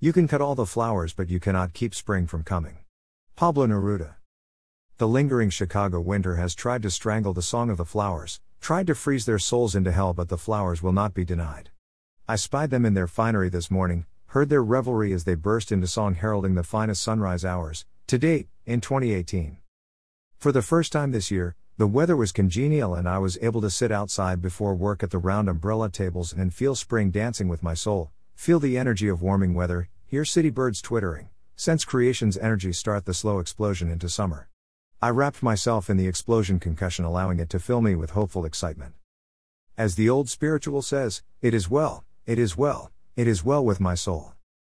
You can cut all the flowers, but you cannot keep spring from coming. Pablo Neruda. The lingering Chicago winter has tried to strangle the song of the flowers, tried to freeze their souls into hell, but the flowers will not be denied. I spied them in their finery this morning, heard their revelry as they burst into song heralding the finest sunrise hours, to date, in 2018. For the first time this year, the weather was congenial and I was able to sit outside before work at the round umbrella tables and feel spring dancing with my soul, feel the energy of warming weather, hear city birds twittering, sense creation's energy start the slow explosion into summer. I wrapped myself in the explosion concussion, allowing it to fill me with hopeful excitement. As the old spiritual says, it is well, it is well, it is well with my soul.